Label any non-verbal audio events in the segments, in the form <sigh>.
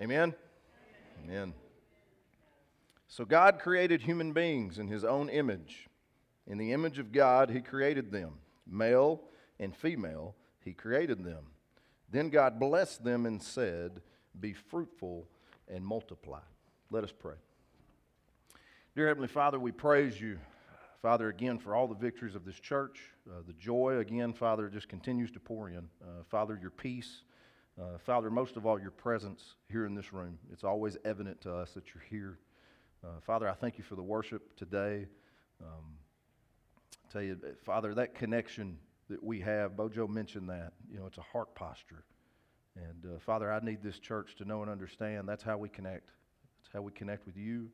Amen? Amen. So God created human beings in his own image. In the image of God, he created them. Male and female, he created them. Then God blessed them and said, Be fruitful and multiply. Let us pray. Dear Heavenly Father, we praise you, Father, again for all the victories of this church. Uh, the joy, again, Father, just continues to pour in. Uh, Father, your peace. Uh, Father, most of all, your presence here in this room. It's always evident to us that you're here. Uh, Father, I thank you for the worship today. Um, I tell you, Father, that connection that we have, Bojo mentioned that. You know, it's a heart posture. And uh, Father, I need this church to know and understand that's how we connect. That's how we connect with you.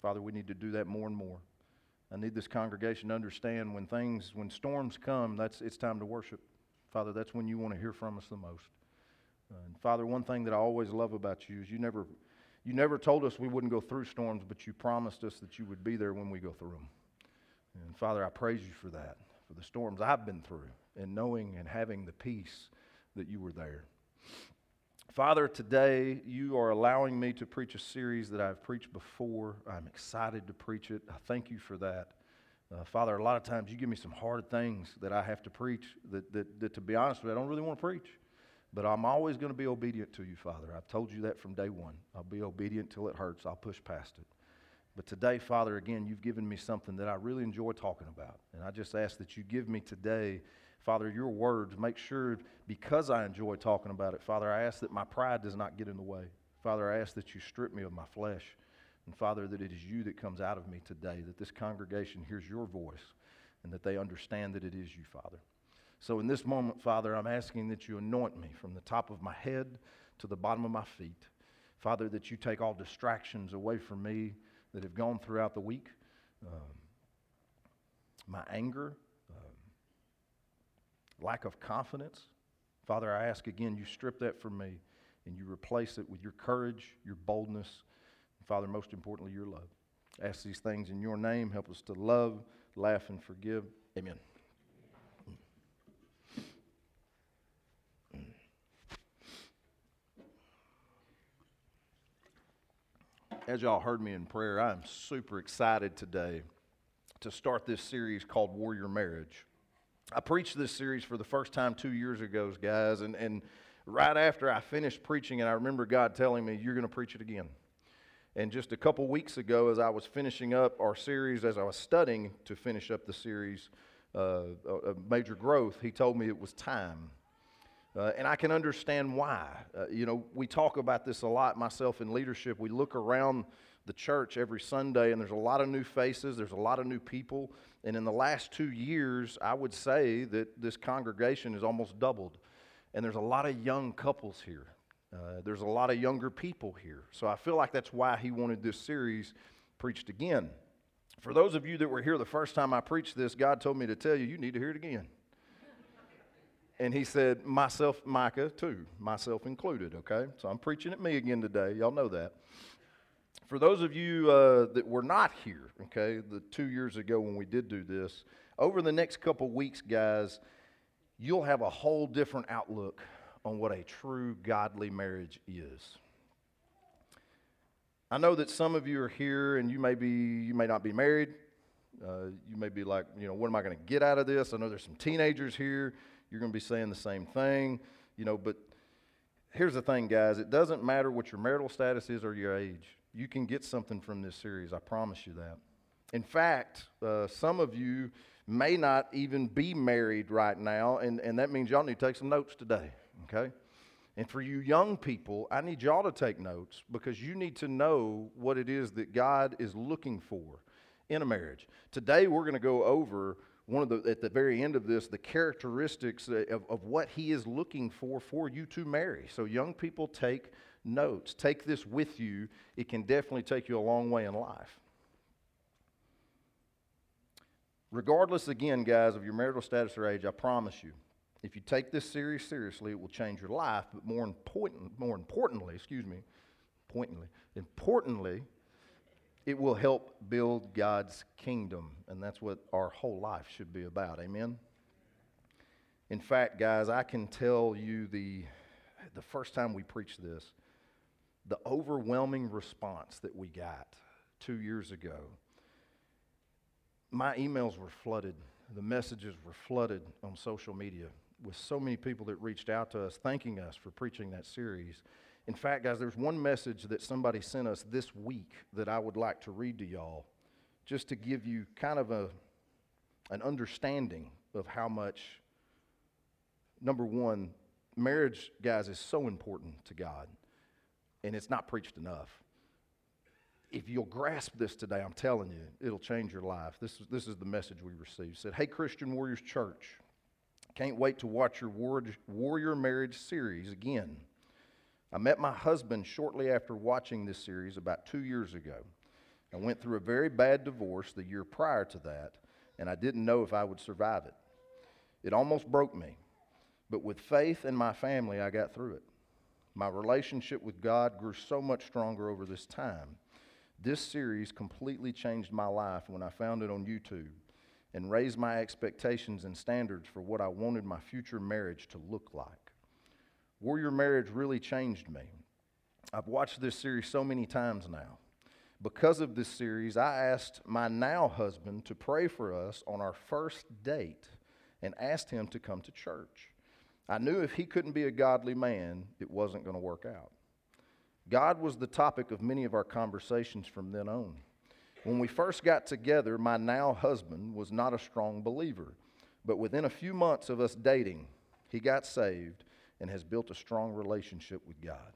Father, we need to do that more and more. I need this congregation to understand when things, when storms come, that's it's time to worship. Father, that's when you want to hear from us the most. And Father, one thing that I always love about you is you never, you never told us we wouldn't go through storms, but you promised us that you would be there when we go through them. And Father, I praise you for that, for the storms I've been through, and knowing and having the peace that you were there. Father, today you are allowing me to preach a series that I've preached before. I'm excited to preach it. I thank you for that. Uh, Father, a lot of times you give me some hard things that I have to preach that, that, that, to be honest with you, I don't really want to preach. But I'm always going to be obedient to you, Father. I've told you that from day one. I'll be obedient till it hurts. I'll push past it. But today, Father, again, you've given me something that I really enjoy talking about. And I just ask that you give me today Father, your words, make sure because I enjoy talking about it, Father, I ask that my pride does not get in the way. Father, I ask that you strip me of my flesh. And Father, that it is you that comes out of me today, that this congregation hears your voice and that they understand that it is you, Father. So in this moment, Father, I'm asking that you anoint me from the top of my head to the bottom of my feet. Father, that you take all distractions away from me that have gone throughout the week. Um, my anger, lack of confidence. Father, I ask again, you strip that from me and you replace it with your courage, your boldness, and Father, most importantly, your love. I ask these things in your name. Help us to love, laugh, and forgive. Amen. As y'all heard me in prayer, I'm super excited today to start this series called Warrior Marriage. I preached this series for the first time two years ago, guys, and, and right after I finished preaching it, I remember God telling me, You're going to preach it again. And just a couple weeks ago, as I was finishing up our series, as I was studying to finish up the series uh, of Major Growth, He told me it was time. Uh, and I can understand why. Uh, you know, we talk about this a lot, myself in leadership. We look around the church every Sunday, and there's a lot of new faces, there's a lot of new people. And in the last two years, I would say that this congregation has almost doubled. And there's a lot of young couples here. Uh, there's a lot of younger people here. So I feel like that's why he wanted this series preached again. For those of you that were here the first time I preached this, God told me to tell you, you need to hear it again. And he said, myself, Micah, too, myself included, okay? So I'm preaching at me again today. Y'all know that for those of you uh, that were not here, okay, the two years ago when we did do this, over the next couple weeks, guys, you'll have a whole different outlook on what a true godly marriage is. I know that some of you are here and you may be you may not be married. Uh, you may be like, you know, what am I going to get out of this? I know there's some teenagers here. You're going to be saying the same thing, you know, but here's the thing, guys. It doesn't matter what your marital status is or your age you can get something from this series. I promise you that. In fact, uh, some of you may not even be married right now, and, and that means y'all need to take some notes today, okay? And for you young people, I need y'all to take notes because you need to know what it is that God is looking for in a marriage. Today, we're going to go over one of the, at the very end of this, the characteristics of, of what He is looking for for you to marry. So, young people, take notes. Take this with you, it can definitely take you a long way in life. Regardless, again, guys, of your marital status or age, I promise you, if you take this series seriously, it will change your life. But more important, more importantly, excuse me, importantly, importantly, it will help build God's kingdom, and that's what our whole life should be about. Amen. In fact, guys, I can tell you the the first time we preached this, the overwhelming response that we got two years ago. My emails were flooded, the messages were flooded on social media with so many people that reached out to us thanking us for preaching that series. In fact, guys, there's one message that somebody sent us this week that I would like to read to y'all just to give you kind of a, an understanding of how much, number one, marriage, guys, is so important to God, and it's not preached enough. If you'll grasp this today, I'm telling you, it'll change your life. This is, this is the message we received. It said, Hey, Christian Warriors Church, can't wait to watch your Warrior Marriage series again. I met my husband shortly after watching this series about two years ago. I went through a very bad divorce the year prior to that, and I didn't know if I would survive it. It almost broke me, but with faith and my family, I got through it. My relationship with God grew so much stronger over this time. This series completely changed my life when I found it on YouTube and raised my expectations and standards for what I wanted my future marriage to look like. Warrior Marriage really changed me. I've watched this series so many times now. Because of this series, I asked my now husband to pray for us on our first date and asked him to come to church. I knew if he couldn't be a godly man, it wasn't going to work out. God was the topic of many of our conversations from then on. When we first got together, my now husband was not a strong believer, but within a few months of us dating, he got saved and has built a strong relationship with God.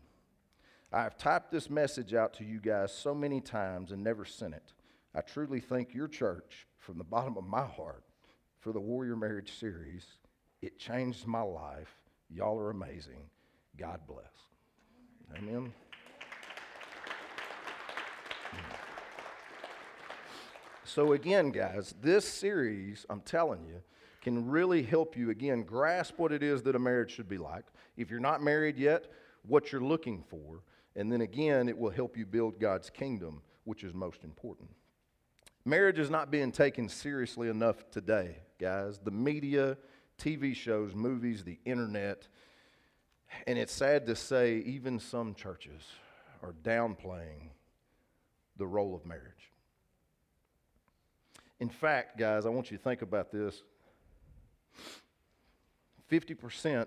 I have typed this message out to you guys so many times and never sent it. I truly thank your church from the bottom of my heart for the Warrior Marriage series. It changed my life. Y'all are amazing. God bless. Amen. So, again, guys, this series, I'm telling you, can really help you, again, grasp what it is that a marriage should be like. If you're not married yet, what you're looking for. And then again, it will help you build God's kingdom, which is most important. Marriage is not being taken seriously enough today, guys. The media, TV shows, movies, the internet, and it's sad to say, even some churches are downplaying the role of marriage. In fact, guys, I want you to think about this. 50%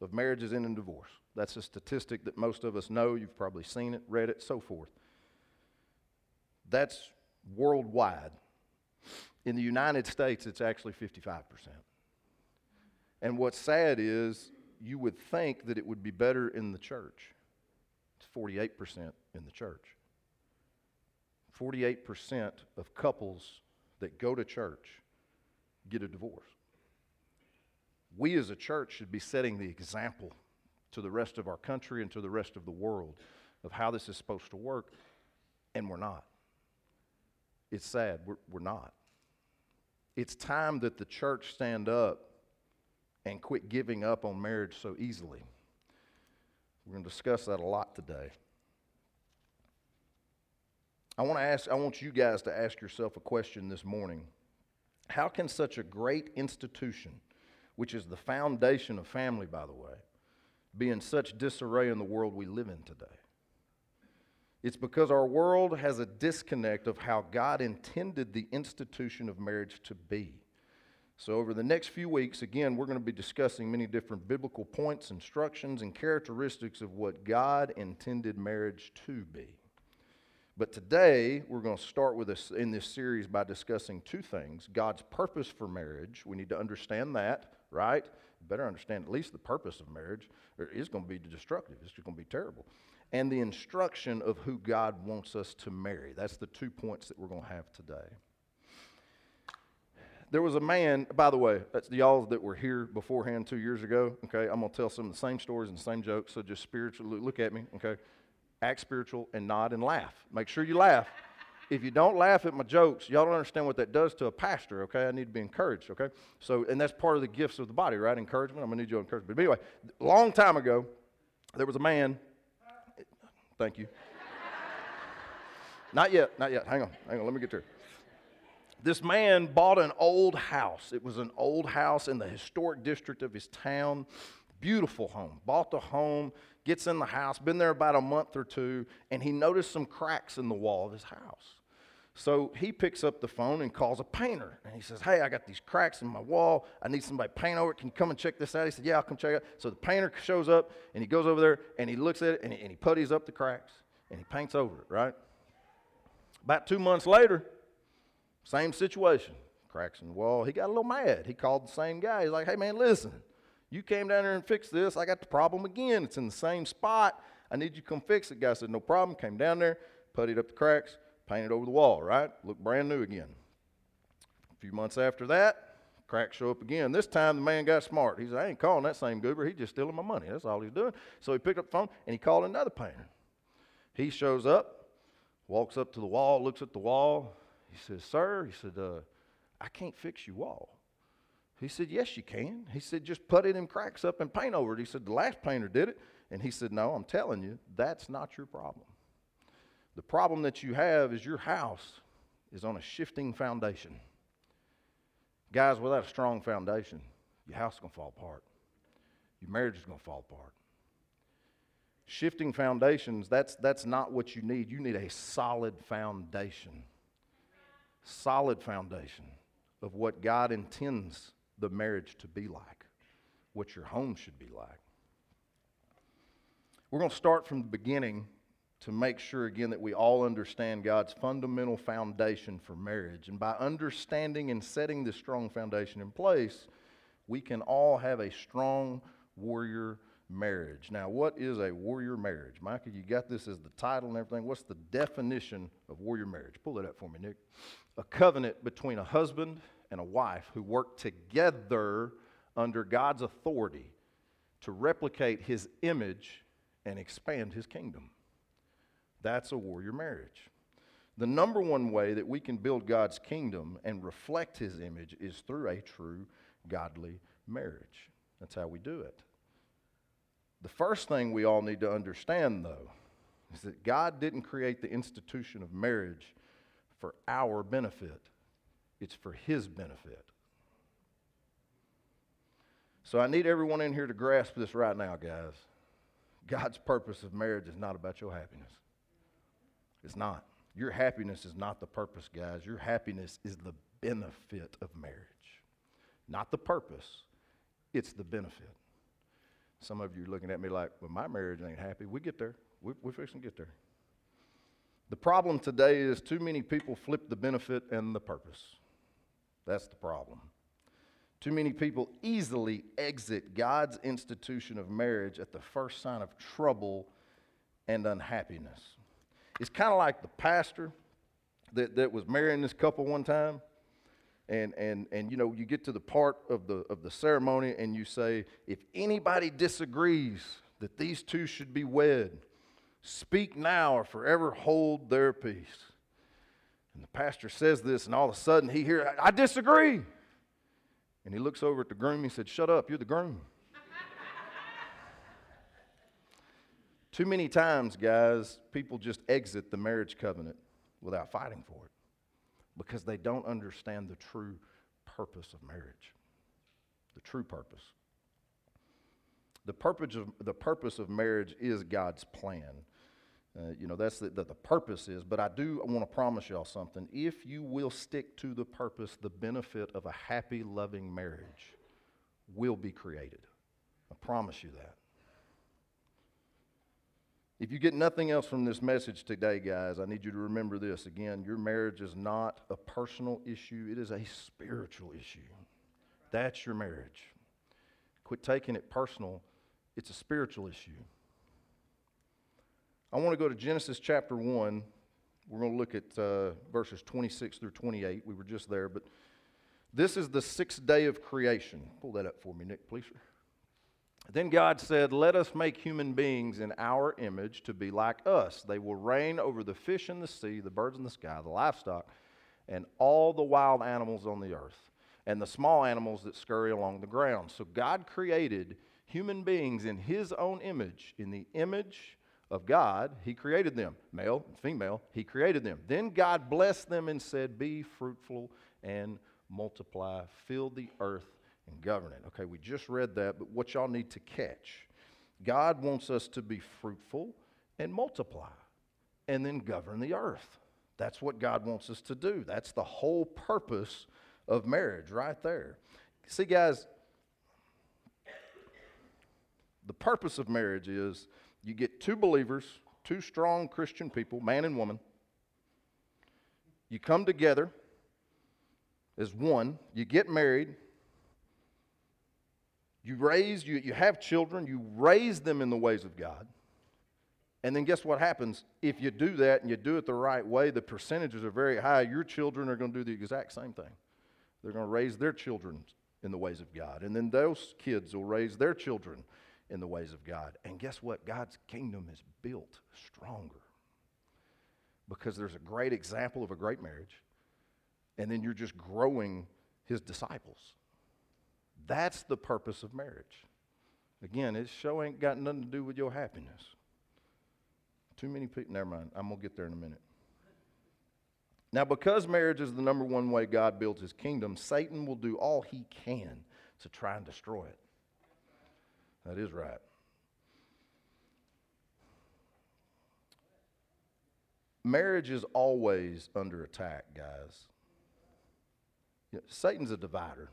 of marriages end in divorce. That's a statistic that most of us know. You've probably seen it, read it, so forth. That's worldwide. In the United States, it's actually 55%. And what's sad is you would think that it would be better in the church. It's 48% in the church. 48% of couples that go to church get a divorce we as a church should be setting the example to the rest of our country and to the rest of the world of how this is supposed to work, and we're not. It's sad, we're, we're not. It's time that the church stand up and quit giving up on marriage so easily. We're going to discuss that a lot today. I want to ask I want you guys to ask yourself a question this morning. How can such a great institution which is the foundation of family, by the way, be in such disarray in the world we live in today. It's because our world has a disconnect of how God intended the institution of marriage to be. So, over the next few weeks, again, we're going to be discussing many different biblical points, instructions, and characteristics of what God intended marriage to be. But today, we're going to start with us in this series by discussing two things God's purpose for marriage. We need to understand that right? You better understand at least the purpose of marriage. Is going to be destructive, it's going to be terrible. And the instruction of who God wants us to marry. That's the two points that we're going to have today. There was a man, by the way, that's y'all that were here beforehand two years ago. Okay, I'm going to tell some of the same stories and the same jokes. So just spiritually look at me. Okay, act spiritual and nod and laugh. Make sure you laugh if you don't laugh at my jokes, y'all don't understand what that does to a pastor, okay? I need to be encouraged, okay? So, and that's part of the gifts of the body, right? Encouragement. I'm gonna need your encouragement. But anyway, a long time ago, there was a man. Thank you. not yet, not yet. Hang on, hang on. Let me get there. This man bought an old house. It was an old house in the historic district of his town. Beautiful home. Bought the home. gets in the house, been there about a month or two, and he noticed some cracks in the wall of his house. So he picks up the phone and calls a painter. And he says, Hey, I got these cracks in my wall. I need somebody to paint over it. Can you come and check this out? He said, Yeah, I'll come check it out. So the painter shows up and he goes over there and he looks at it and he, and he putties up the cracks and he paints over it, right? About two months later, same situation. Cracks in the wall. He got a little mad. He called the same guy. He's like, Hey, man, listen. You came down here and fixed this. I got the problem again. It's in the same spot. I need you to come fix it. Guy said, No problem. Came down there, puttied up the cracks painted over the wall, right? Look brand new again. A few months after that, cracks show up again. This time the man got smart. He said, I ain't calling that same goober. He's just stealing my money. That's all he's doing. So he picked up the phone and he called another painter. He shows up, walks up to the wall, looks at the wall. He says, Sir, he said, uh, I can't fix your wall. He said, Yes, you can. He said, Just put it in cracks up and paint over it. He said, The last painter did it. And he said, No, I'm telling you, that's not your problem. The problem that you have is your house is on a shifting foundation. Guys, without a strong foundation, your house is going to fall apart. Your marriage is going to fall apart. Shifting foundations, that's, that's not what you need. You need a solid foundation. Solid foundation of what God intends the marriage to be like, what your home should be like. We're going to start from the beginning to make sure, again, that we all understand God's fundamental foundation for marriage. And by understanding and setting this strong foundation in place, we can all have a strong warrior marriage. Now, what is a warrior marriage? Micah, you got this as the title and everything. What's the definition of warrior marriage? Pull that up for me, Nick. A covenant between a husband and a wife who work together under God's authority to replicate his image and expand his kingdom. That's a warrior marriage. The number one way that we can build God's kingdom and reflect his image is through a true godly marriage. That's how we do it. The first thing we all need to understand, though, is that God didn't create the institution of marriage for our benefit, it's for his benefit. So I need everyone in here to grasp this right now, guys. God's purpose of marriage is not about your happiness. It's not. Your happiness is not the purpose, guys. Your happiness is the benefit of marriage. Not the purpose, it's the benefit. Some of you are looking at me like, well, my marriage ain't happy. We get there. We, we're fixing to get there. The problem today is too many people flip the benefit and the purpose. That's the problem. Too many people easily exit God's institution of marriage at the first sign of trouble and unhappiness. It's kind of like the pastor that, that was marrying this couple one time. And, and, and you know, you get to the part of the, of the ceremony and you say, if anybody disagrees that these two should be wed, speak now or forever hold their peace. And the pastor says this, and all of a sudden he hears, I disagree. And he looks over at the groom. and He said, Shut up, you're the groom. Too many times, guys, people just exit the marriage covenant without fighting for it because they don't understand the true purpose of marriage. The true purpose. The purpose of, the purpose of marriage is God's plan. Uh, you know, that's the, the, the purpose is. But I do want to promise y'all something. If you will stick to the purpose, the benefit of a happy, loving marriage will be created. I promise you that. If you get nothing else from this message today, guys, I need you to remember this. Again, your marriage is not a personal issue, it is a spiritual issue. That's your marriage. Quit taking it personal, it's a spiritual issue. I want to go to Genesis chapter 1. We're going to look at uh, verses 26 through 28. We were just there, but this is the sixth day of creation. Pull that up for me, Nick, please. Then God said, Let us make human beings in our image to be like us. They will reign over the fish in the sea, the birds in the sky, the livestock, and all the wild animals on the earth, and the small animals that scurry along the ground. So God created human beings in His own image. In the image of God, He created them, male and female, He created them. Then God blessed them and said, Be fruitful and multiply, fill the earth and govern it. Okay, we just read that, but what y'all need to catch God wants us to be fruitful and multiply and then govern the earth. That's what God wants us to do. That's the whole purpose of marriage right there. See, guys, the purpose of marriage is you get two believers, two strong Christian people, man and woman. You come together as one, you get married, you raise, you, you have children, you raise them in the ways of God. And then guess what happens? If you do that and you do it the right way, the percentages are very high. Your children are going to do the exact same thing. They're going to raise their children in the ways of God. And then those kids will raise their children in the ways of God. And guess what? God's kingdom is built stronger because there's a great example of a great marriage. And then you're just growing his disciples. That's the purpose of marriage. Again, this show ain't got nothing to do with your happiness. Too many people, never mind. I'm going to get there in a minute. Now, because marriage is the number one way God builds his kingdom, Satan will do all he can to try and destroy it. That is right. Marriage is always under attack, guys. Satan's a divider.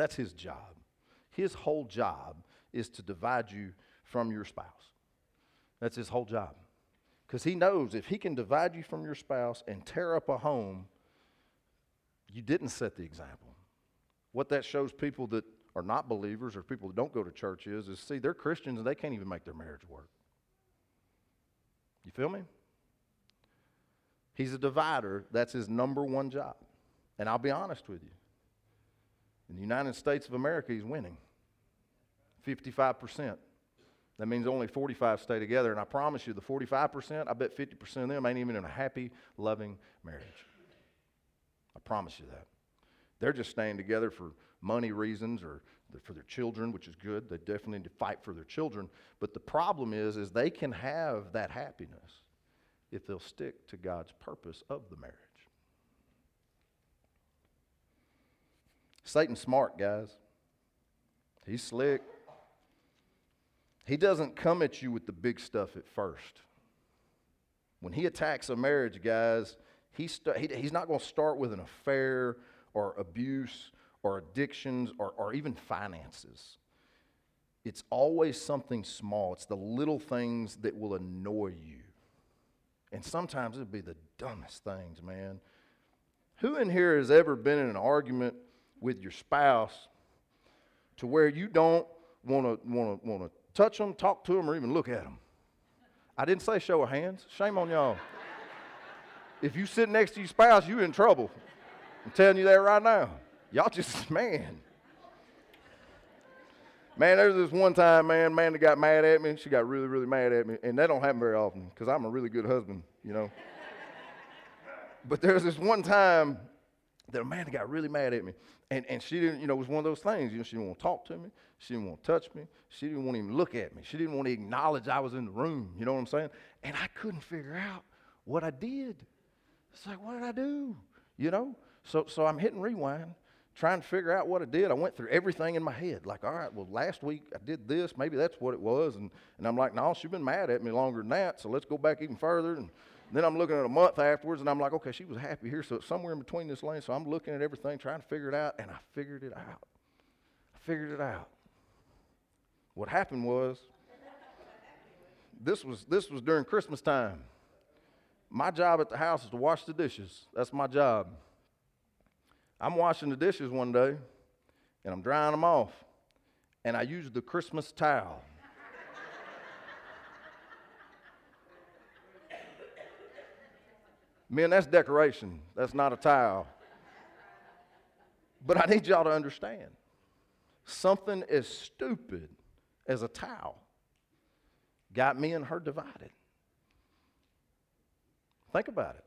That's his job. His whole job is to divide you from your spouse. That's his whole job. Because he knows if he can divide you from your spouse and tear up a home, you didn't set the example. What that shows people that are not believers or people that don't go to church is, is see, they're Christians and they can't even make their marriage work. You feel me? He's a divider. That's his number one job. And I'll be honest with you. In the United States of America, he's winning 55%. That means only 45 stay together. And I promise you, the 45%, I bet 50% of them ain't even in a happy, loving marriage. I promise you that. They're just staying together for money reasons or for their children, which is good. They definitely need to fight for their children. But the problem is, is they can have that happiness if they'll stick to God's purpose of the marriage. Satan's smart, guys. He's slick. He doesn't come at you with the big stuff at first. When he attacks a marriage, guys, he st- he, he's not going to start with an affair or abuse or addictions or, or even finances. It's always something small. It's the little things that will annoy you. And sometimes it'll be the dumbest things, man. Who in here has ever been in an argument with your spouse to where you don't want to want to want to touch them, talk to them, or even look at them. I didn't say show of hands. Shame on y'all. <laughs> if you sit next to your spouse, you in trouble. I'm telling you that right now. Y'all just, <laughs> man. Man, there's this one time, man, Amanda got mad at me. She got really, really mad at me. And that don't happen very often because I'm a really good husband, you know. <laughs> but there's this one time that Amanda got really mad at me. And, and she didn't, you know, it was one of those things. You know, she didn't want to talk to me. She didn't want to touch me. She didn't want to even look at me. She didn't want to acknowledge I was in the room. You know what I'm saying? And I couldn't figure out what I did. It's like, what did I do? You know? So, so I'm hitting rewind, trying to figure out what I did. I went through everything in my head. Like, all right, well, last week I did this. Maybe that's what it was. And, and I'm like, no, she's been mad at me longer than that. So let's go back even further. And then I'm looking at a month afterwards, and I'm like, okay, she was happy here, so it's somewhere in between this lane. So I'm looking at everything, trying to figure it out, and I figured it out. I figured it out. What happened was, this was this was during Christmas time. My job at the house is to wash the dishes. That's my job. I'm washing the dishes one day, and I'm drying them off, and I used the Christmas towel. Men, that's decoration. That's not a towel. But I need y'all to understand something as stupid as a towel got me and her divided. Think about it.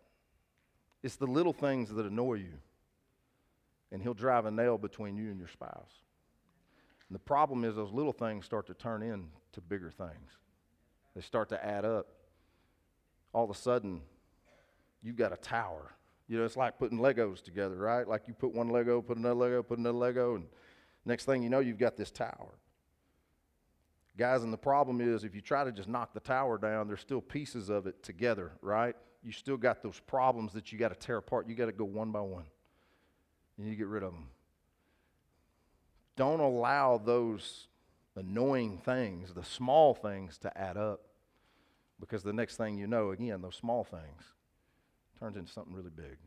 It's the little things that annoy you, and he'll drive a nail between you and your spouse. And the problem is, those little things start to turn into bigger things, they start to add up. All of a sudden, you've got a tower. You know, it's like putting Legos together, right? Like you put one Lego, put another Lego, put another Lego, and next thing you know, you've got this tower. Guys, and the problem is if you try to just knock the tower down, there's still pieces of it together, right? You still got those problems that you got to tear apart. You got to go one by one. And you get rid of them. Don't allow those annoying things, the small things, to add up. Because the next thing you know, again, those small things turns into something really big.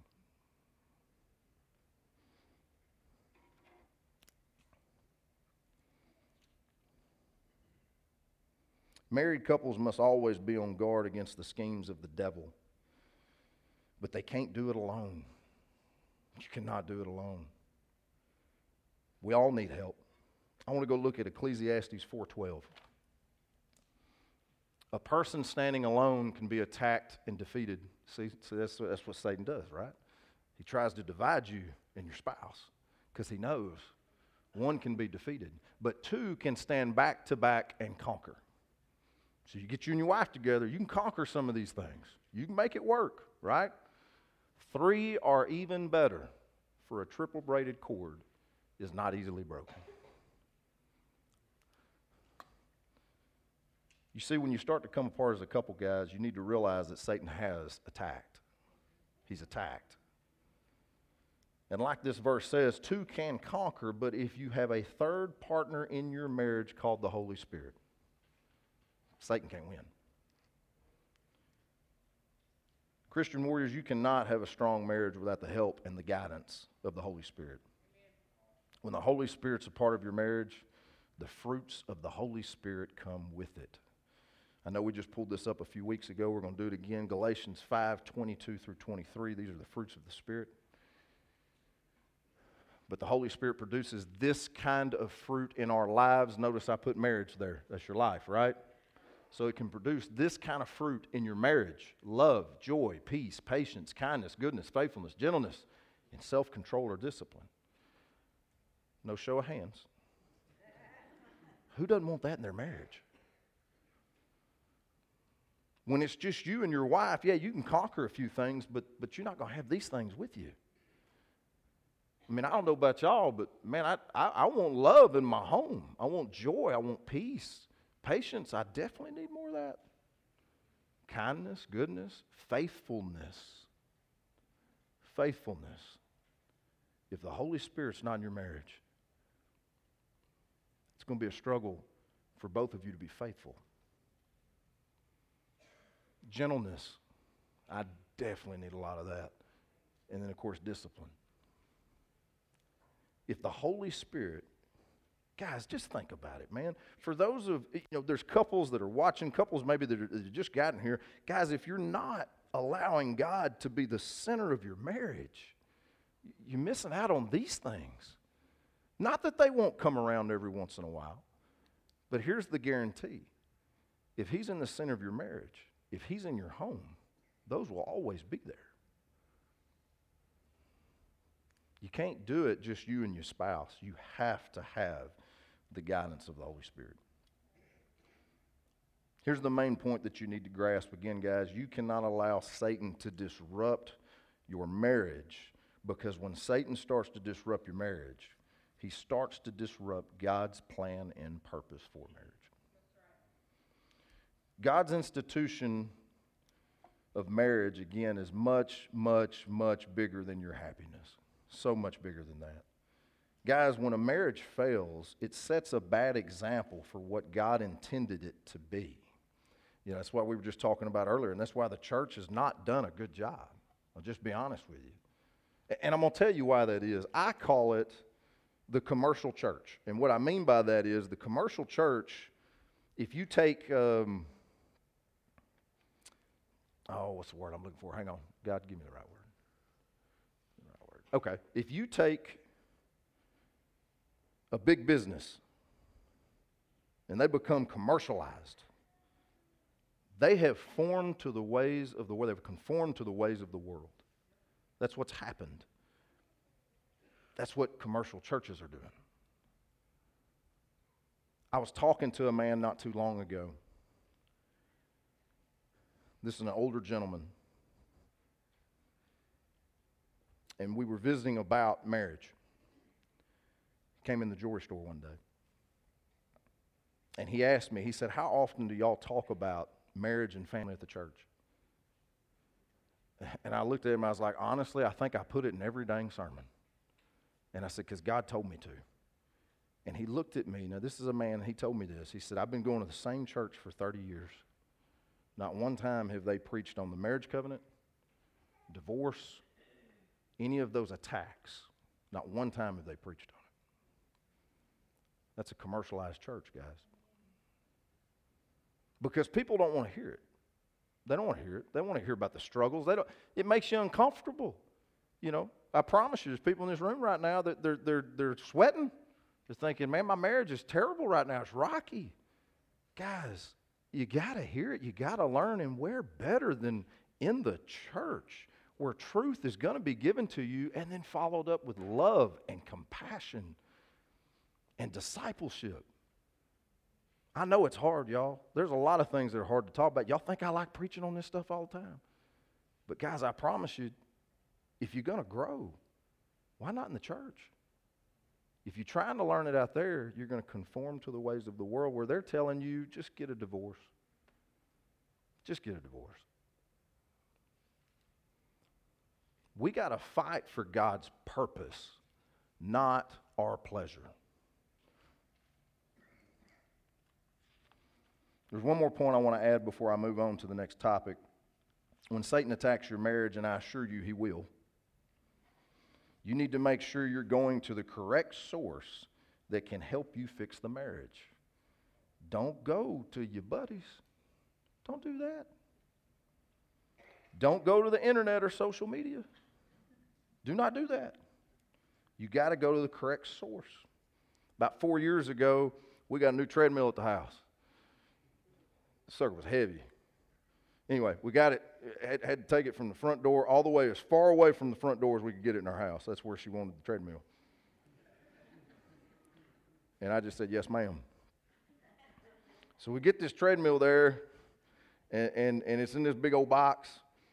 Married couples must always be on guard against the schemes of the devil, but they can't do it alone. You cannot do it alone. We all need help. I want to go look at Ecclesiastes 4:12. A person standing alone can be attacked and defeated. See, that's, that's what Satan does, right? He tries to divide you and your spouse because he knows one can be defeated, but two can stand back to back and conquer. So you get you and your wife together, you can conquer some of these things. You can make it work, right? Three are even better, for a triple braided cord is not easily broken. You see, when you start to come apart as a couple, guys, you need to realize that Satan has attacked. He's attacked. And like this verse says, two can conquer, but if you have a third partner in your marriage called the Holy Spirit, Satan can't win. Christian warriors, you cannot have a strong marriage without the help and the guidance of the Holy Spirit. When the Holy Spirit's a part of your marriage, the fruits of the Holy Spirit come with it. I know we just pulled this up a few weeks ago. We're going to do it again. Galatians 5 22 through 23. These are the fruits of the Spirit. But the Holy Spirit produces this kind of fruit in our lives. Notice I put marriage there. That's your life, right? So it can produce this kind of fruit in your marriage love, joy, peace, patience, kindness, goodness, faithfulness, gentleness, and self control or discipline. No show of hands. Who doesn't want that in their marriage? When it's just you and your wife, yeah, you can conquer a few things, but, but you're not going to have these things with you. I mean, I don't know about y'all, but man, I, I, I want love in my home. I want joy. I want peace. Patience, I definitely need more of that. Kindness, goodness, faithfulness. Faithfulness. If the Holy Spirit's not in your marriage, it's going to be a struggle for both of you to be faithful. Gentleness, I definitely need a lot of that. And then, of course, discipline. If the Holy Spirit Guys, just think about it, man. For those of, you know, there's couples that are watching, couples maybe that, are, that just gotten here. Guys, if you're not allowing God to be the center of your marriage, you're missing out on these things. Not that they won't come around every once in a while, but here's the guarantee if He's in the center of your marriage, if He's in your home, those will always be there. You can't do it just you and your spouse. You have to have the guidance of the Holy Spirit. Here's the main point that you need to grasp again, guys. You cannot allow Satan to disrupt your marriage because when Satan starts to disrupt your marriage, he starts to disrupt God's plan and purpose for marriage. God's institution of marriage, again, is much, much, much bigger than your happiness. So much bigger than that. Guys, when a marriage fails, it sets a bad example for what God intended it to be. You know, that's what we were just talking about earlier, and that's why the church has not done a good job. I'll just be honest with you. And I'm going to tell you why that is. I call it the commercial church. And what I mean by that is the commercial church, if you take, um, oh, what's the word I'm looking for? Hang on. God, give me the right word. The right word. Okay. If you take a big business and they become commercialized, they have formed to the ways of the world, they've conformed to the ways of the world. That's what's happened. That's what commercial churches are doing. I was talking to a man not too long ago. This is an older gentleman. And we were visiting about marriage came in the jewelry store one day. and he asked me, he said, How often do y'all talk about marriage and family at the church? And I looked at him, I was like, Honestly, I think I put it in every dang sermon. And I said, Because God told me to. And he looked at me. Now, this is a man, he told me this. He said, I've been going to the same church for 30 years. Not one time have they preached on the marriage covenant, divorce, any of those attacks. Not one time have they preached on it. That's a commercialized church, guys. Because people don't want to hear it. They don't want to hear it. They want to hear about the struggles. They don't, it makes you uncomfortable. You know, I promise you, there's people in this room right now that they're, they're, they're sweating. They're thinking, man, my marriage is terrible right now. It's rocky. Guys, you got to hear it. You got to learn, and where better than in the church where truth is going to be given to you and then followed up with love and compassion and discipleship. I know it's hard, y'all. There's a lot of things that are hard to talk about. Y'all think I like preaching on this stuff all the time. But, guys, I promise you, if you're going to grow, why not in the church? If you're trying to learn it out there, you're going to conform to the ways of the world where they're telling you just get a divorce. Just get a divorce. We got to fight for God's purpose, not our pleasure. There's one more point I want to add before I move on to the next topic. When Satan attacks your marriage, and I assure you he will, you need to make sure you're going to the correct source that can help you fix the marriage. Don't go to your buddies. Don't do that. Don't go to the internet or social media. Do not do that. You got to go to the correct source. About four years ago, we got a new treadmill at the house. The circle was heavy. Anyway, we got it, eh, had, had, to take it from the front door all the way as far away from the front door as we could get it in our house. That's where she wanted the treadmill. And I just said, yes, ma'am. So we get this treadmill there, and, and, and it's in this big old box.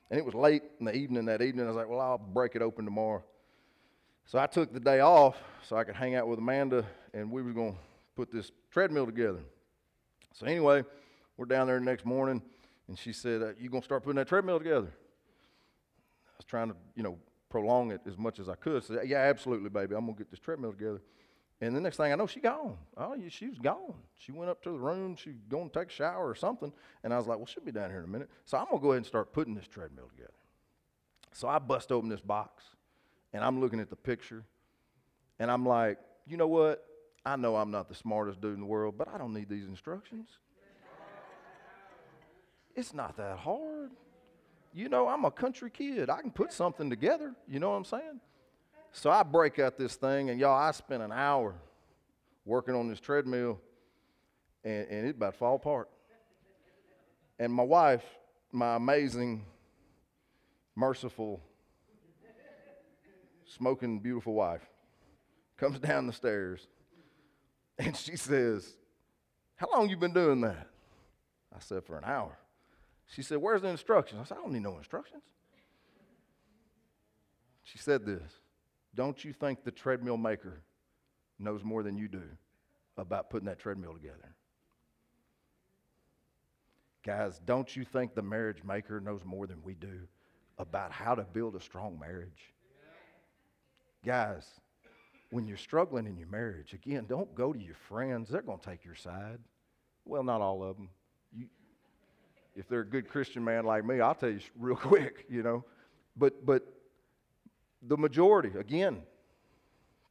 And it was late in the evening that evening. I was like, well, I'll break it open tomorrow. So I took the day off so I could hang out with Amanda, and we were going to put this treadmill together. So anyway, we're down there the next morning and she said, uh, You going to start putting that treadmill together? I was trying to, you know, prolong it as much as I could. So, yeah, absolutely, baby. I'm going to get this treadmill together. And the next thing I know, she gone. Oh, she was gone. She went up to the room. She going to take a shower or something. And I was like, well, she'll be down here in a minute. So I'm going to go ahead and start putting this treadmill together. So I bust open this box, and I'm looking at the picture, and I'm like, you know what? I know I'm not the smartest dude in the world, but I don't need these instructions. It's not that hard. You know, I'm a country kid. I can put something together. You know what I'm saying? So I break out this thing, and y'all, I spent an hour working on this treadmill, and, and it about to fall apart. And my wife, my amazing, merciful, smoking, beautiful wife, comes down the stairs, and she says, How long you been doing that? I said, For an hour. She said, Where's the instructions? I said, I don't need no instructions. She said this Don't you think the treadmill maker knows more than you do about putting that treadmill together? Guys, don't you think the marriage maker knows more than we do about how to build a strong marriage? Guys, when you're struggling in your marriage, again, don't go to your friends. They're going to take your side. Well, not all of them. You, if they're a good Christian man like me, I'll tell you real <laughs> quick, you know. But but the majority, again,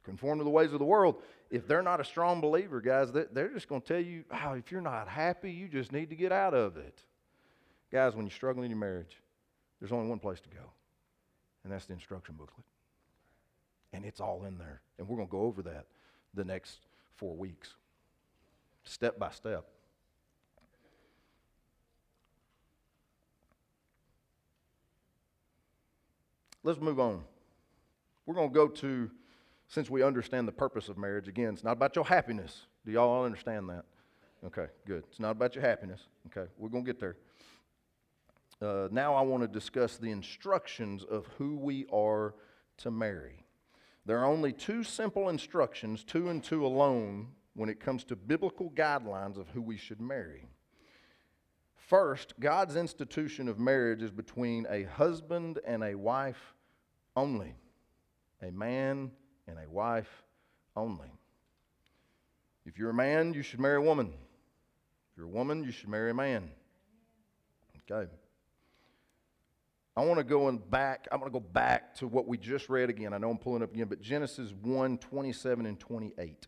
conform to the ways of the world. If they're not a strong believer, guys, they're just going to tell you, oh, if you're not happy, you just need to get out of it. Guys, when you're struggling in your marriage, there's only one place to go, and that's the instruction booklet. And it's all in there. And we're going to go over that the next four weeks, step by step. Let's move on. We're going to go to, since we understand the purpose of marriage, again, it's not about your happiness. Do y'all understand that? Okay, good. It's not about your happiness. Okay, we're going to get there. Uh, now I want to discuss the instructions of who we are to marry. There are only two simple instructions, two and two alone, when it comes to biblical guidelines of who we should marry. First, God's institution of marriage is between a husband and a wife only, a man and a wife only. If you're a man, you should marry a woman. If you're a woman, you should marry a man. Okay. I want to go back. I'm going to go back to what we just read again. I know I'm pulling up again, but Genesis 1 27 and 28.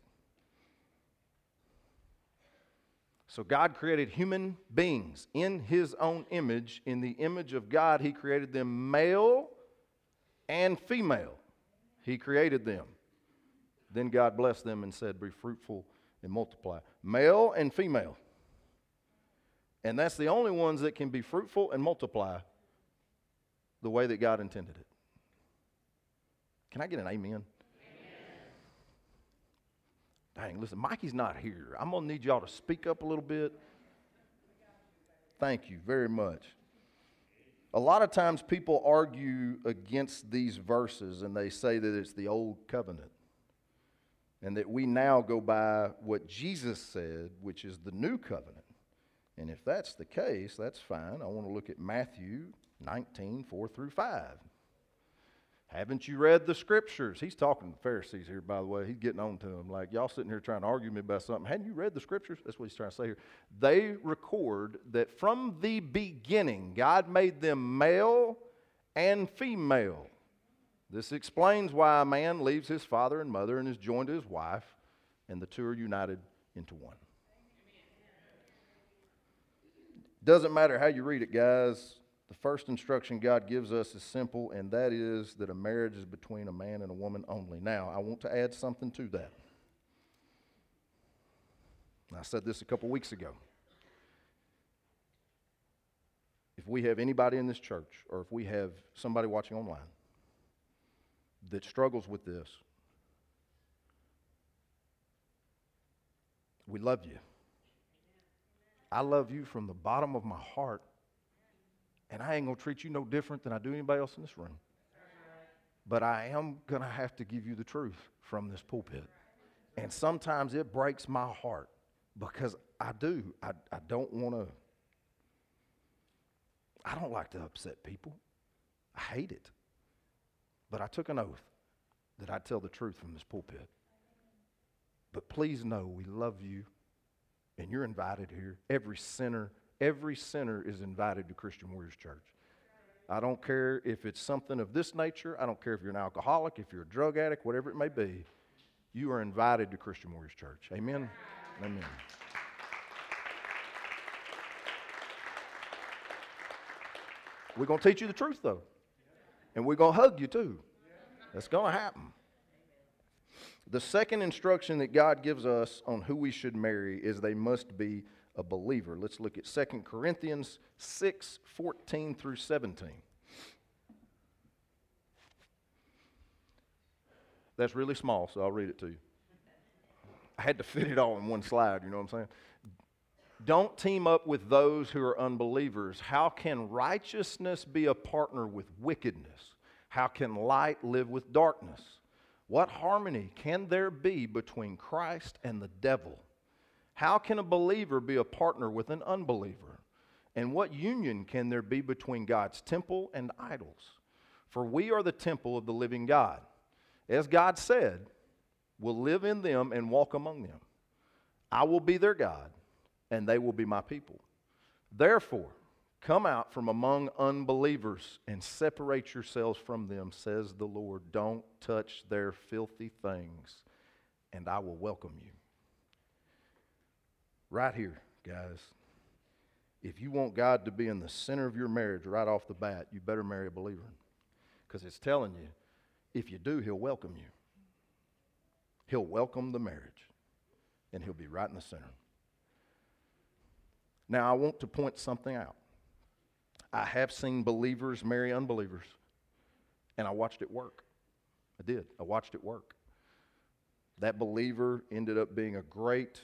So God created human beings in his own image. In the image of God, he created them male and female. He created them. Then God blessed them and said, Be fruitful and multiply. Male and female. And that's the only ones that can be fruitful and multiply the way that God intended it. Can I get an amen? Dang, listen, Mikey's not here. I'm going to need y'all to speak up a little bit. Thank you very much. A lot of times people argue against these verses and they say that it's the old covenant and that we now go by what Jesus said, which is the new covenant. And if that's the case, that's fine. I want to look at Matthew 19, 4 through 5. Haven't you read the scriptures? He's talking to the Pharisees here, by the way. He's getting on to them. Like, y'all sitting here trying to argue me about something. Hadn't you read the scriptures? That's what he's trying to say here. They record that from the beginning, God made them male and female. This explains why a man leaves his father and mother and is joined to his wife, and the two are united into one. Doesn't matter how you read it, guys. The first instruction God gives us is simple, and that is that a marriage is between a man and a woman only. Now, I want to add something to that. I said this a couple weeks ago. If we have anybody in this church, or if we have somebody watching online that struggles with this, we love you. I love you from the bottom of my heart, and I ain't going to treat you no different than I do anybody else in this room. But I am going to have to give you the truth from this pulpit. And sometimes it breaks my heart because I do. I, I don't want to, I don't like to upset people. I hate it. But I took an oath that I'd tell the truth from this pulpit. But please know we love you and you're invited here. Every sinner, every sinner is invited to Christian Warriors Church. I don't care if it's something of this nature. I don't care if you're an alcoholic, if you're a drug addict, whatever it may be. You are invited to Christian Warriors Church. Amen. Amen. We're going to teach you the truth, though. And we're going to hug you, too. That's going to happen. The second instruction that God gives us on who we should marry is they must be a believer. Let's look at 2 Corinthians 6 14 through 17. That's really small, so I'll read it to you. I had to fit it all in one slide, you know what I'm saying? Don't team up with those who are unbelievers. How can righteousness be a partner with wickedness? How can light live with darkness? What harmony can there be between Christ and the devil? How can a believer be a partner with an unbeliever? And what union can there be between God's temple and idols? For we are the temple of the living God. As God said, will live in them and walk among them. I will be their God, and they will be my people. Therefore, Come out from among unbelievers and separate yourselves from them, says the Lord. Don't touch their filthy things, and I will welcome you. Right here, guys. If you want God to be in the center of your marriage right off the bat, you better marry a believer. Because it's telling you, if you do, He'll welcome you. He'll welcome the marriage, and He'll be right in the center. Now, I want to point something out. I have seen believers marry unbelievers, and I watched it work. I did. I watched it work. That believer ended up being a great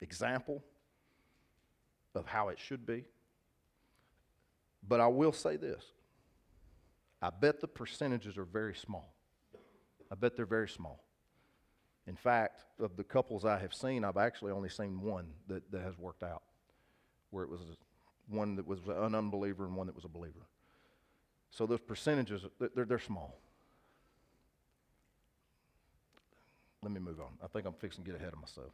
example of how it should be. But I will say this I bet the percentages are very small. I bet they're very small. In fact, of the couples I have seen, I've actually only seen one that, that has worked out, where it was one that was an unbeliever and one that was a believer. So those percentages, they're, they're small. Let me move on. I think I'm fixing to get ahead of myself.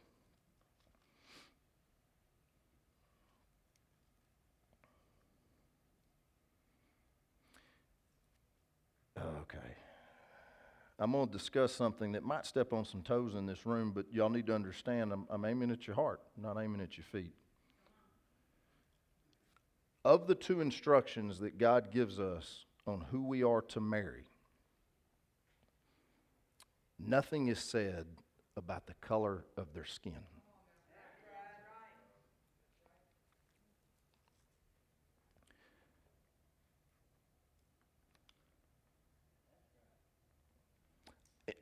I'm going to discuss something that might step on some toes in this room, but y'all need to understand I'm, I'm aiming at your heart, not aiming at your feet. Of the two instructions that God gives us on who we are to marry, nothing is said about the color of their skin.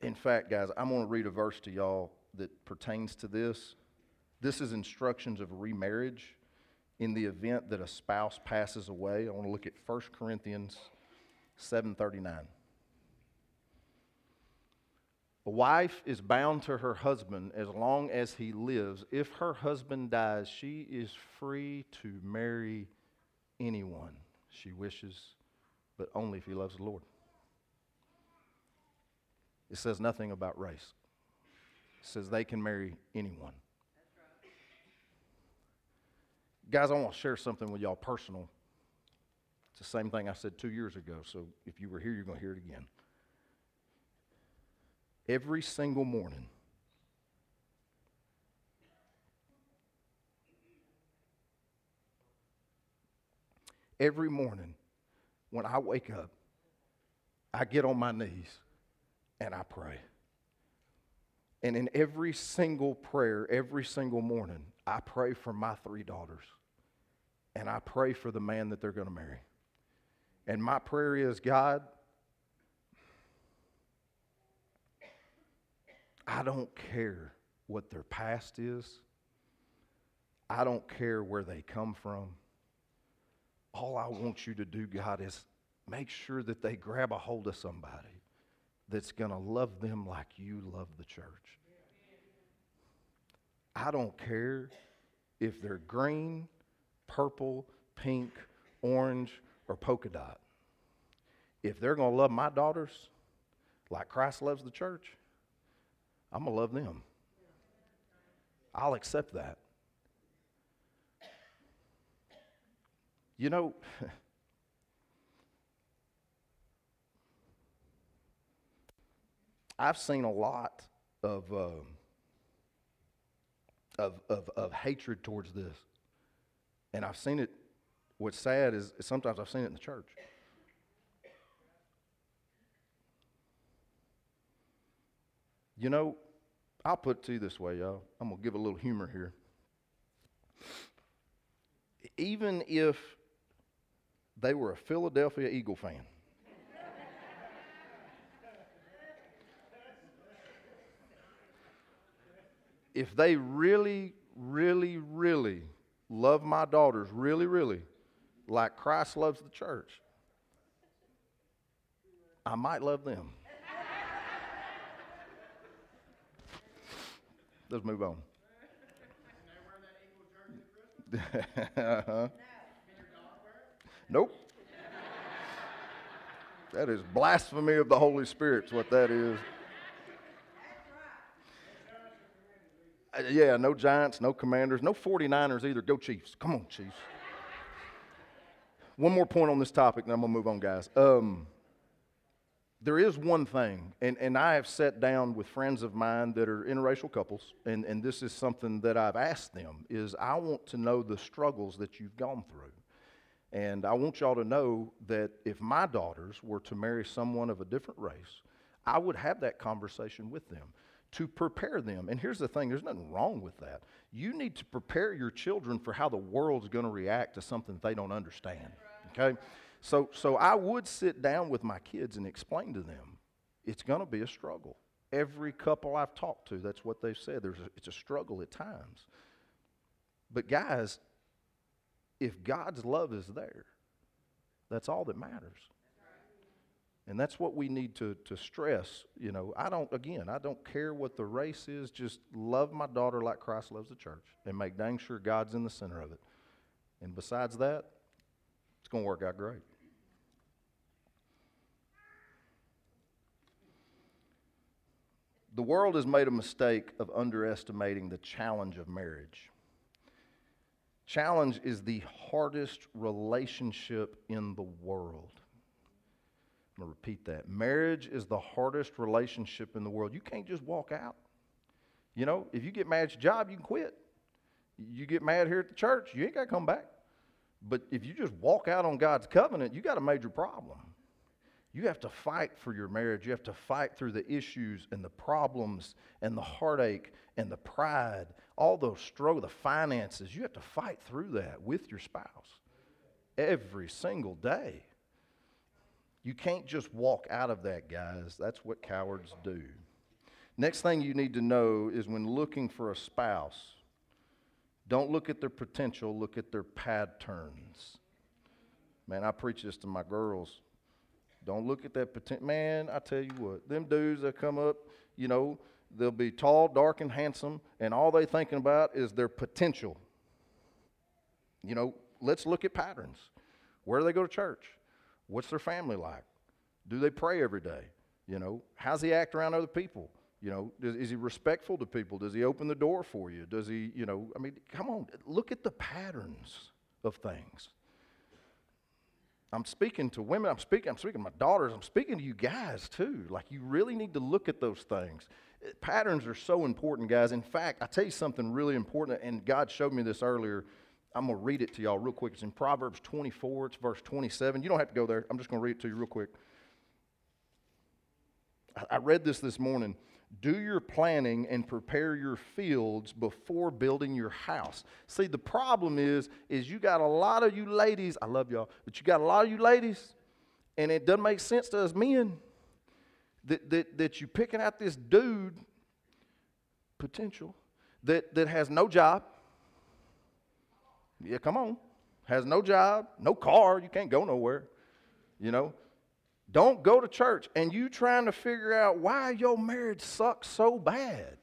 In fact, guys, I'm going to read a verse to y'all that pertains to this. This is instructions of remarriage in the event that a spouse passes away. I want to look at 1 Corinthians 7:39. A wife is bound to her husband as long as he lives. If her husband dies, she is free to marry anyone she wishes, but only if he loves the Lord. It says nothing about race. It says they can marry anyone. Guys, I want to share something with y'all personal. It's the same thing I said two years ago, so if you were here, you're going to hear it again. Every single morning, every morning when I wake up, I get on my knees and I pray. And in every single prayer, every single morning, I pray for my three daughters. And I pray for the man that they're going to marry. And my prayer is God, I don't care what their past is, I don't care where they come from. All I want you to do, God, is make sure that they grab a hold of somebody that's going to love them like you love the church. I don't care if they're green, purple, pink, orange, or polka dot. If they're going to love my daughters like Christ loves the church, I'm going to love them. I'll accept that. You know, <laughs> I've seen a lot of, uh, of, of, of hatred towards this. And I've seen it, what's sad is, is sometimes I've seen it in the church. You know, I'll put it to you this way, y'all. I'm going to give a little humor here. Even if they were a Philadelphia Eagle fan, if they really, really, really love my daughters, really, really, like Christ loves the church, I might love them. Let's move on. uh-huh. <laughs> Nope. That is blasphemy of the Holy Spirit, is what that is. Yeah, no Giants, no Commanders, no 49ers either. Go Chiefs. Come on, Chiefs. One more point on this topic, and I'm going to move on, guys. Um, there is one thing, and, and I have sat down with friends of mine that are interracial couples, and, and this is something that I've asked them, is I want to know the struggles that you've gone through. And I want y'all to know that if my daughters were to marry someone of a different race, I would have that conversation with them to prepare them. And here's the thing there's nothing wrong with that. You need to prepare your children for how the world's going to react to something they don't understand. Okay? So, so I would sit down with my kids and explain to them it's going to be a struggle. Every couple I've talked to, that's what they've said. There's a, it's a struggle at times. But, guys, if God's love is there, that's all that matters. And that's what we need to, to stress. You know, I don't, again, I don't care what the race is, just love my daughter like Christ loves the church and make dang sure God's in the center of it. And besides that, it's going to work out great. The world has made a mistake of underestimating the challenge of marriage. Challenge is the hardest relationship in the world. I'm going to repeat that. Marriage is the hardest relationship in the world. You can't just walk out. You know, if you get mad at your job, you can quit. You get mad here at the church, you ain't got to come back. But if you just walk out on God's covenant, you got a major problem. You have to fight for your marriage. You have to fight through the issues and the problems and the heartache and the pride, all those struggles, the finances. You have to fight through that with your spouse every single day. You can't just walk out of that, guys. That's what cowards do. Next thing you need to know is when looking for a spouse, don't look at their potential, look at their patterns. Man, I preach this to my girls. Don't look at that potential. Man, I tell you what, them dudes that come up, you know, they'll be tall, dark, and handsome, and all they thinking about is their potential. You know, let's look at patterns. Where do they go to church? What's their family like? Do they pray every day? You know, how's he act around other people? You know, does, is he respectful to people? Does he open the door for you? Does he, you know, I mean, come on, look at the patterns of things. I'm speaking to women, I'm speaking, I'm speaking to my daughters, I'm speaking to you guys too. Like you really need to look at those things. Uh, patterns are so important, guys. In fact, I tell you something really important, and God showed me this earlier. I'm going to read it to y'all real quick. It's in Proverbs 24, it's verse 27. You don't have to go there. I'm just going to read it to you real quick. I read this this morning. Do your planning and prepare your fields before building your house. See, the problem is, is you got a lot of you ladies, I love y'all, but you got a lot of you ladies, and it doesn't make sense to us men that, that, that you picking out this dude, potential, that, that has no job. Yeah, come on. Has no job, no car, you can't go nowhere. You know, don't go to church and you trying to figure out why your marriage sucks so bad.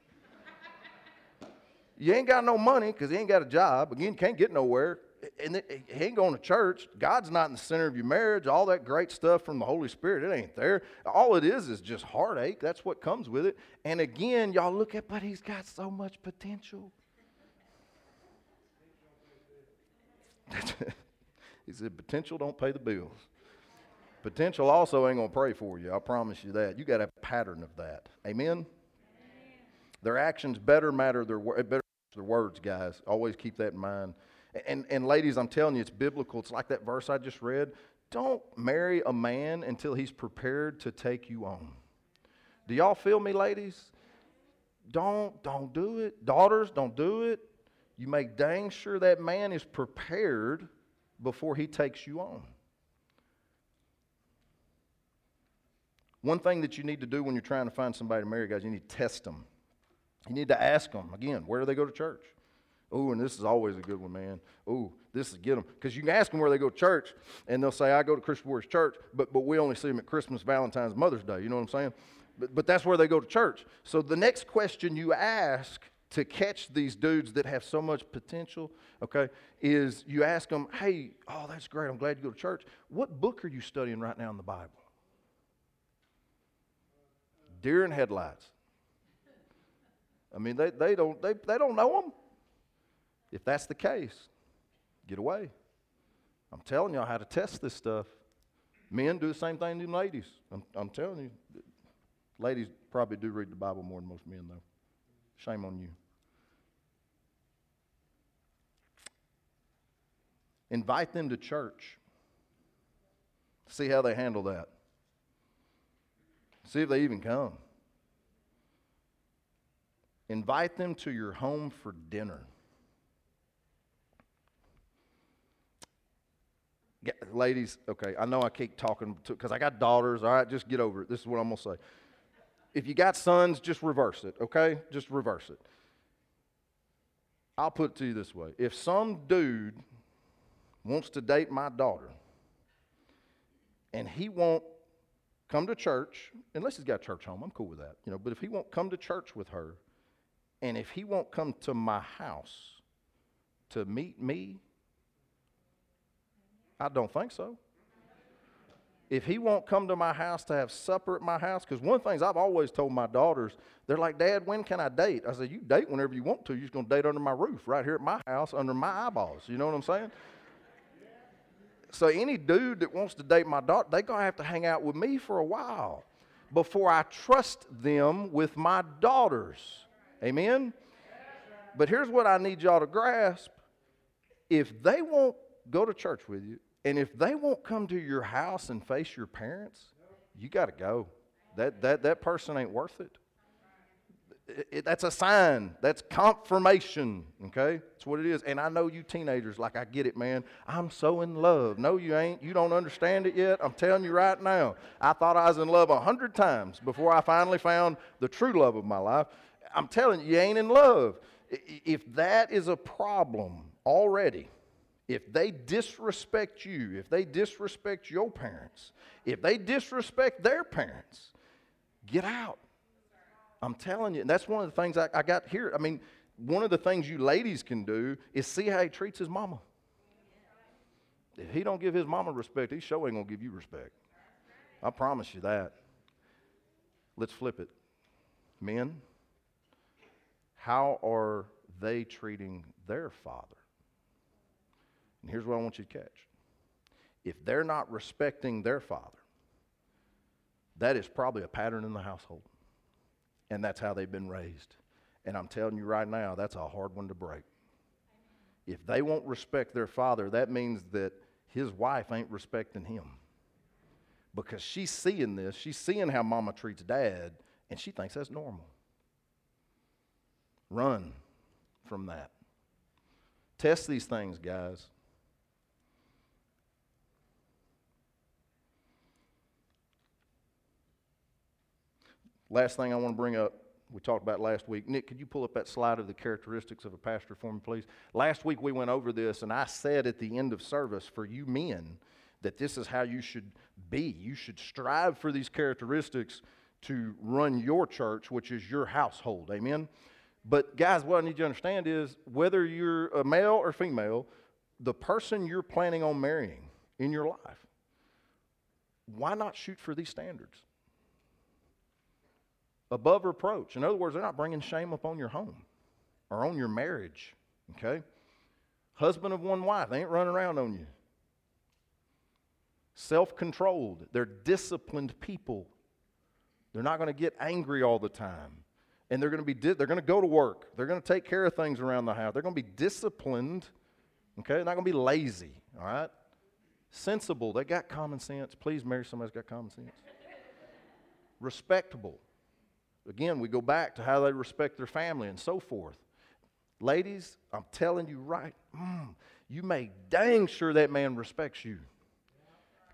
you ain't got no money because he ain't got a job. Again, can't get nowhere. And he ain't going to church. God's not in the center of your marriage. All that great stuff from the Holy Spirit, it ain't there. All it is is just heartache. That's what comes with it. And again, y'all look at, but he's got so much potential. <laughs> he said, potential don't pay the bills. Potential also ain't going to pray for you. I promise you that. You got a pattern of that. Amen? Amen? Their actions better matter their, better their words, guys. Always keep that in mind. And, and ladies, I'm telling you, it's biblical. It's like that verse I just read. Don't marry a man until he's prepared to take you on. Do y'all feel me, ladies? Don't, don't do it. Daughters, don't do it. You make dang sure that man is prepared before he takes you on. One thing that you need to do when you're trying to find somebody to marry, guys, you need to test them. You need to ask them, again, where do they go to church? Oh, and this is always a good one, man. Oh, this is get them. Because you can ask them where they go to church, and they'll say, I go to Christian Warriors Church, but, but we only see them at Christmas, Valentine's, Mother's Day. You know what I'm saying? But, but that's where they go to church. So the next question you ask to catch these dudes that have so much potential, okay, is you ask them, hey, oh, that's great. I'm glad you go to church. What book are you studying right now in the Bible? deer in headlights. I mean, they, they, don't, they, they don't know them. If that's the case, get away. I'm telling y'all how to test this stuff. Men do the same thing to ladies. I'm, I'm telling you. Ladies probably do read the Bible more than most men, though. Shame on you. Invite them to church. See how they handle that. See if they even come. Invite them to your home for dinner. Ladies, okay, I know I keep talking because I got daughters. All right, just get over it. This is what I'm going to say. If you got sons, just reverse it, okay? Just reverse it. I'll put it to you this way if some dude wants to date my daughter and he won't come to church, unless he's got church home, I'm cool with that, you know, but if he won't come to church with her, and if he won't come to my house to meet me, I don't think so. If he won't come to my house to have supper at my house, because one of the things I've always told my daughters, they're like, Dad, when can I date? I said, You date whenever you want to. You're just going to date under my roof, right here at my house, under my eyeballs. You know what I'm saying? So any dude that wants to date my daughter, they're going to have to hang out with me for a while before I trust them with my daughters. Amen? But here's what I need y'all to grasp. If they won't go to church with you, and if they won't come to your house and face your parents, you got to go. That, that, that person ain't worth it. It, it. That's a sign. That's confirmation. Okay? That's what it is. And I know you teenagers, like, I get it, man. I'm so in love. No, you ain't. You don't understand it yet. I'm telling you right now. I thought I was in love a hundred times before I finally found the true love of my life. I'm telling you, you ain't in love. If that is a problem already, if they disrespect you, if they disrespect your parents, if they disrespect their parents, get out. I'm telling you. And that's one of the things I, I got here. I mean, one of the things you ladies can do is see how he treats his mama. If he don't give his mama respect, he sure ain't gonna give you respect. I promise you that. Let's flip it. Men, how are they treating their father? And here's what I want you to catch. If they're not respecting their father, that is probably a pattern in the household. And that's how they've been raised. And I'm telling you right now, that's a hard one to break. If they won't respect their father, that means that his wife ain't respecting him. Because she's seeing this, she's seeing how mama treats dad, and she thinks that's normal. Run from that. Test these things, guys. Last thing I want to bring up, we talked about last week. Nick, could you pull up that slide of the characteristics of a pastor for me, please? Last week we went over this, and I said at the end of service for you men that this is how you should be. You should strive for these characteristics to run your church, which is your household. Amen? But, guys, what I need you to understand is whether you're a male or female, the person you're planning on marrying in your life, why not shoot for these standards? Above reproach. In other words, they're not bringing shame upon your home or on your marriage. Okay? Husband of one wife, they ain't running around on you. Self controlled, they're disciplined people. They're not going to get angry all the time. And they're going to be di- they're going to go to work. They're going to take care of things around the house. They're going to be disciplined. Okay? They're not going to be lazy, all right? Sensible. They got common sense. Please marry somebody who's got common sense. Respectable. Again, we go back to how they respect their family and so forth. Ladies, I'm telling you right, mm, you make dang sure that man respects you,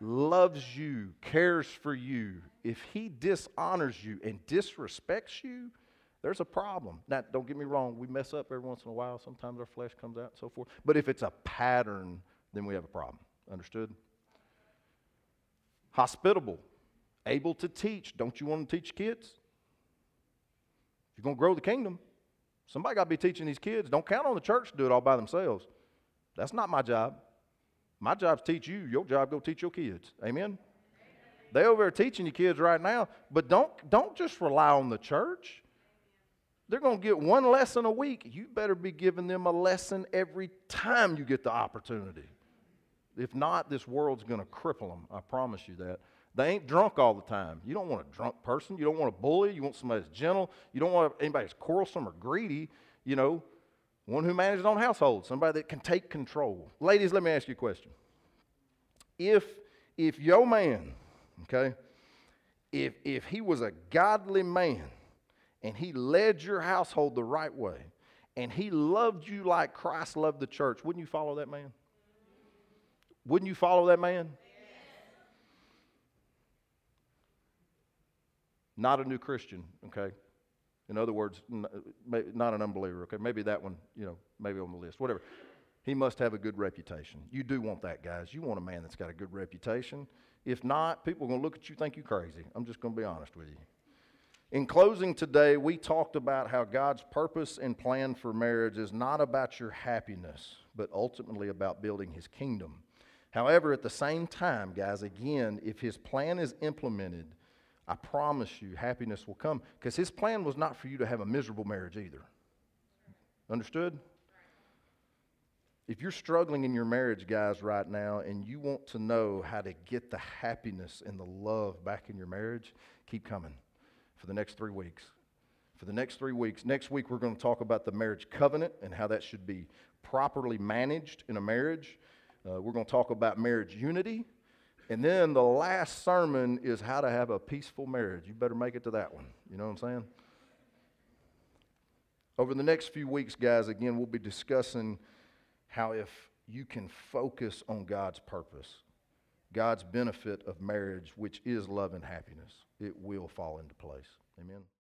loves you, cares for you. If he dishonors you and disrespects you, there's a problem. Now, don't get me wrong, we mess up every once in a while. Sometimes our flesh comes out and so forth. But if it's a pattern, then we have a problem. Understood? Hospitable, able to teach. Don't you want to teach kids? If you're going to grow the kingdom, somebody got to be teaching these kids. Don't count on the church to do it all by themselves. That's not my job. My job is teach you. Your job go teach your kids. Amen. They over there teaching your kids right now, but don't don't just rely on the church. They're going to get one lesson a week. You better be giving them a lesson every time you get the opportunity. If not, this world's going to cripple them. I promise you that. They ain't drunk all the time. You don't want a drunk person. You don't want a bully. You want somebody that's gentle. You don't want anybody that's quarrelsome or greedy. You know, one who manages own household, somebody that can take control. Ladies, let me ask you a question. If if your man, okay, if if he was a godly man and he led your household the right way and he loved you like Christ loved the church, wouldn't you follow that man? Wouldn't you follow that man? Not a new Christian, okay? In other words, not an unbeliever, okay? Maybe that one, you know, maybe on the list, whatever. he must have a good reputation. You do want that, guys. You want a man that's got a good reputation. If not, people are going to look at you think you crazy. I'm just going to be honest with you. In closing today, we talked about how God's purpose and plan for marriage is not about your happiness, but ultimately about building his kingdom. However, at the same time, guys, again, if his plan is implemented, I promise you happiness will come. Because his plan was not for you to have a miserable marriage either. Understood? If you're struggling in your marriage, guys, right now, and you want to know how to get the happiness and the love back in your marriage, keep coming for the next three weeks. For the next three weeks. Next week, we're going to talk about the marriage covenant and how that should be properly managed in a marriage. Uh, we're going to talk about marriage unity. And then the last sermon is how to have a peaceful marriage. You better make it to that one. You know what I'm saying? Over the next few weeks, guys, again, we'll be discussing how if you can focus on God's purpose, God's benefit of marriage, which is love and happiness, it will fall into place. Amen.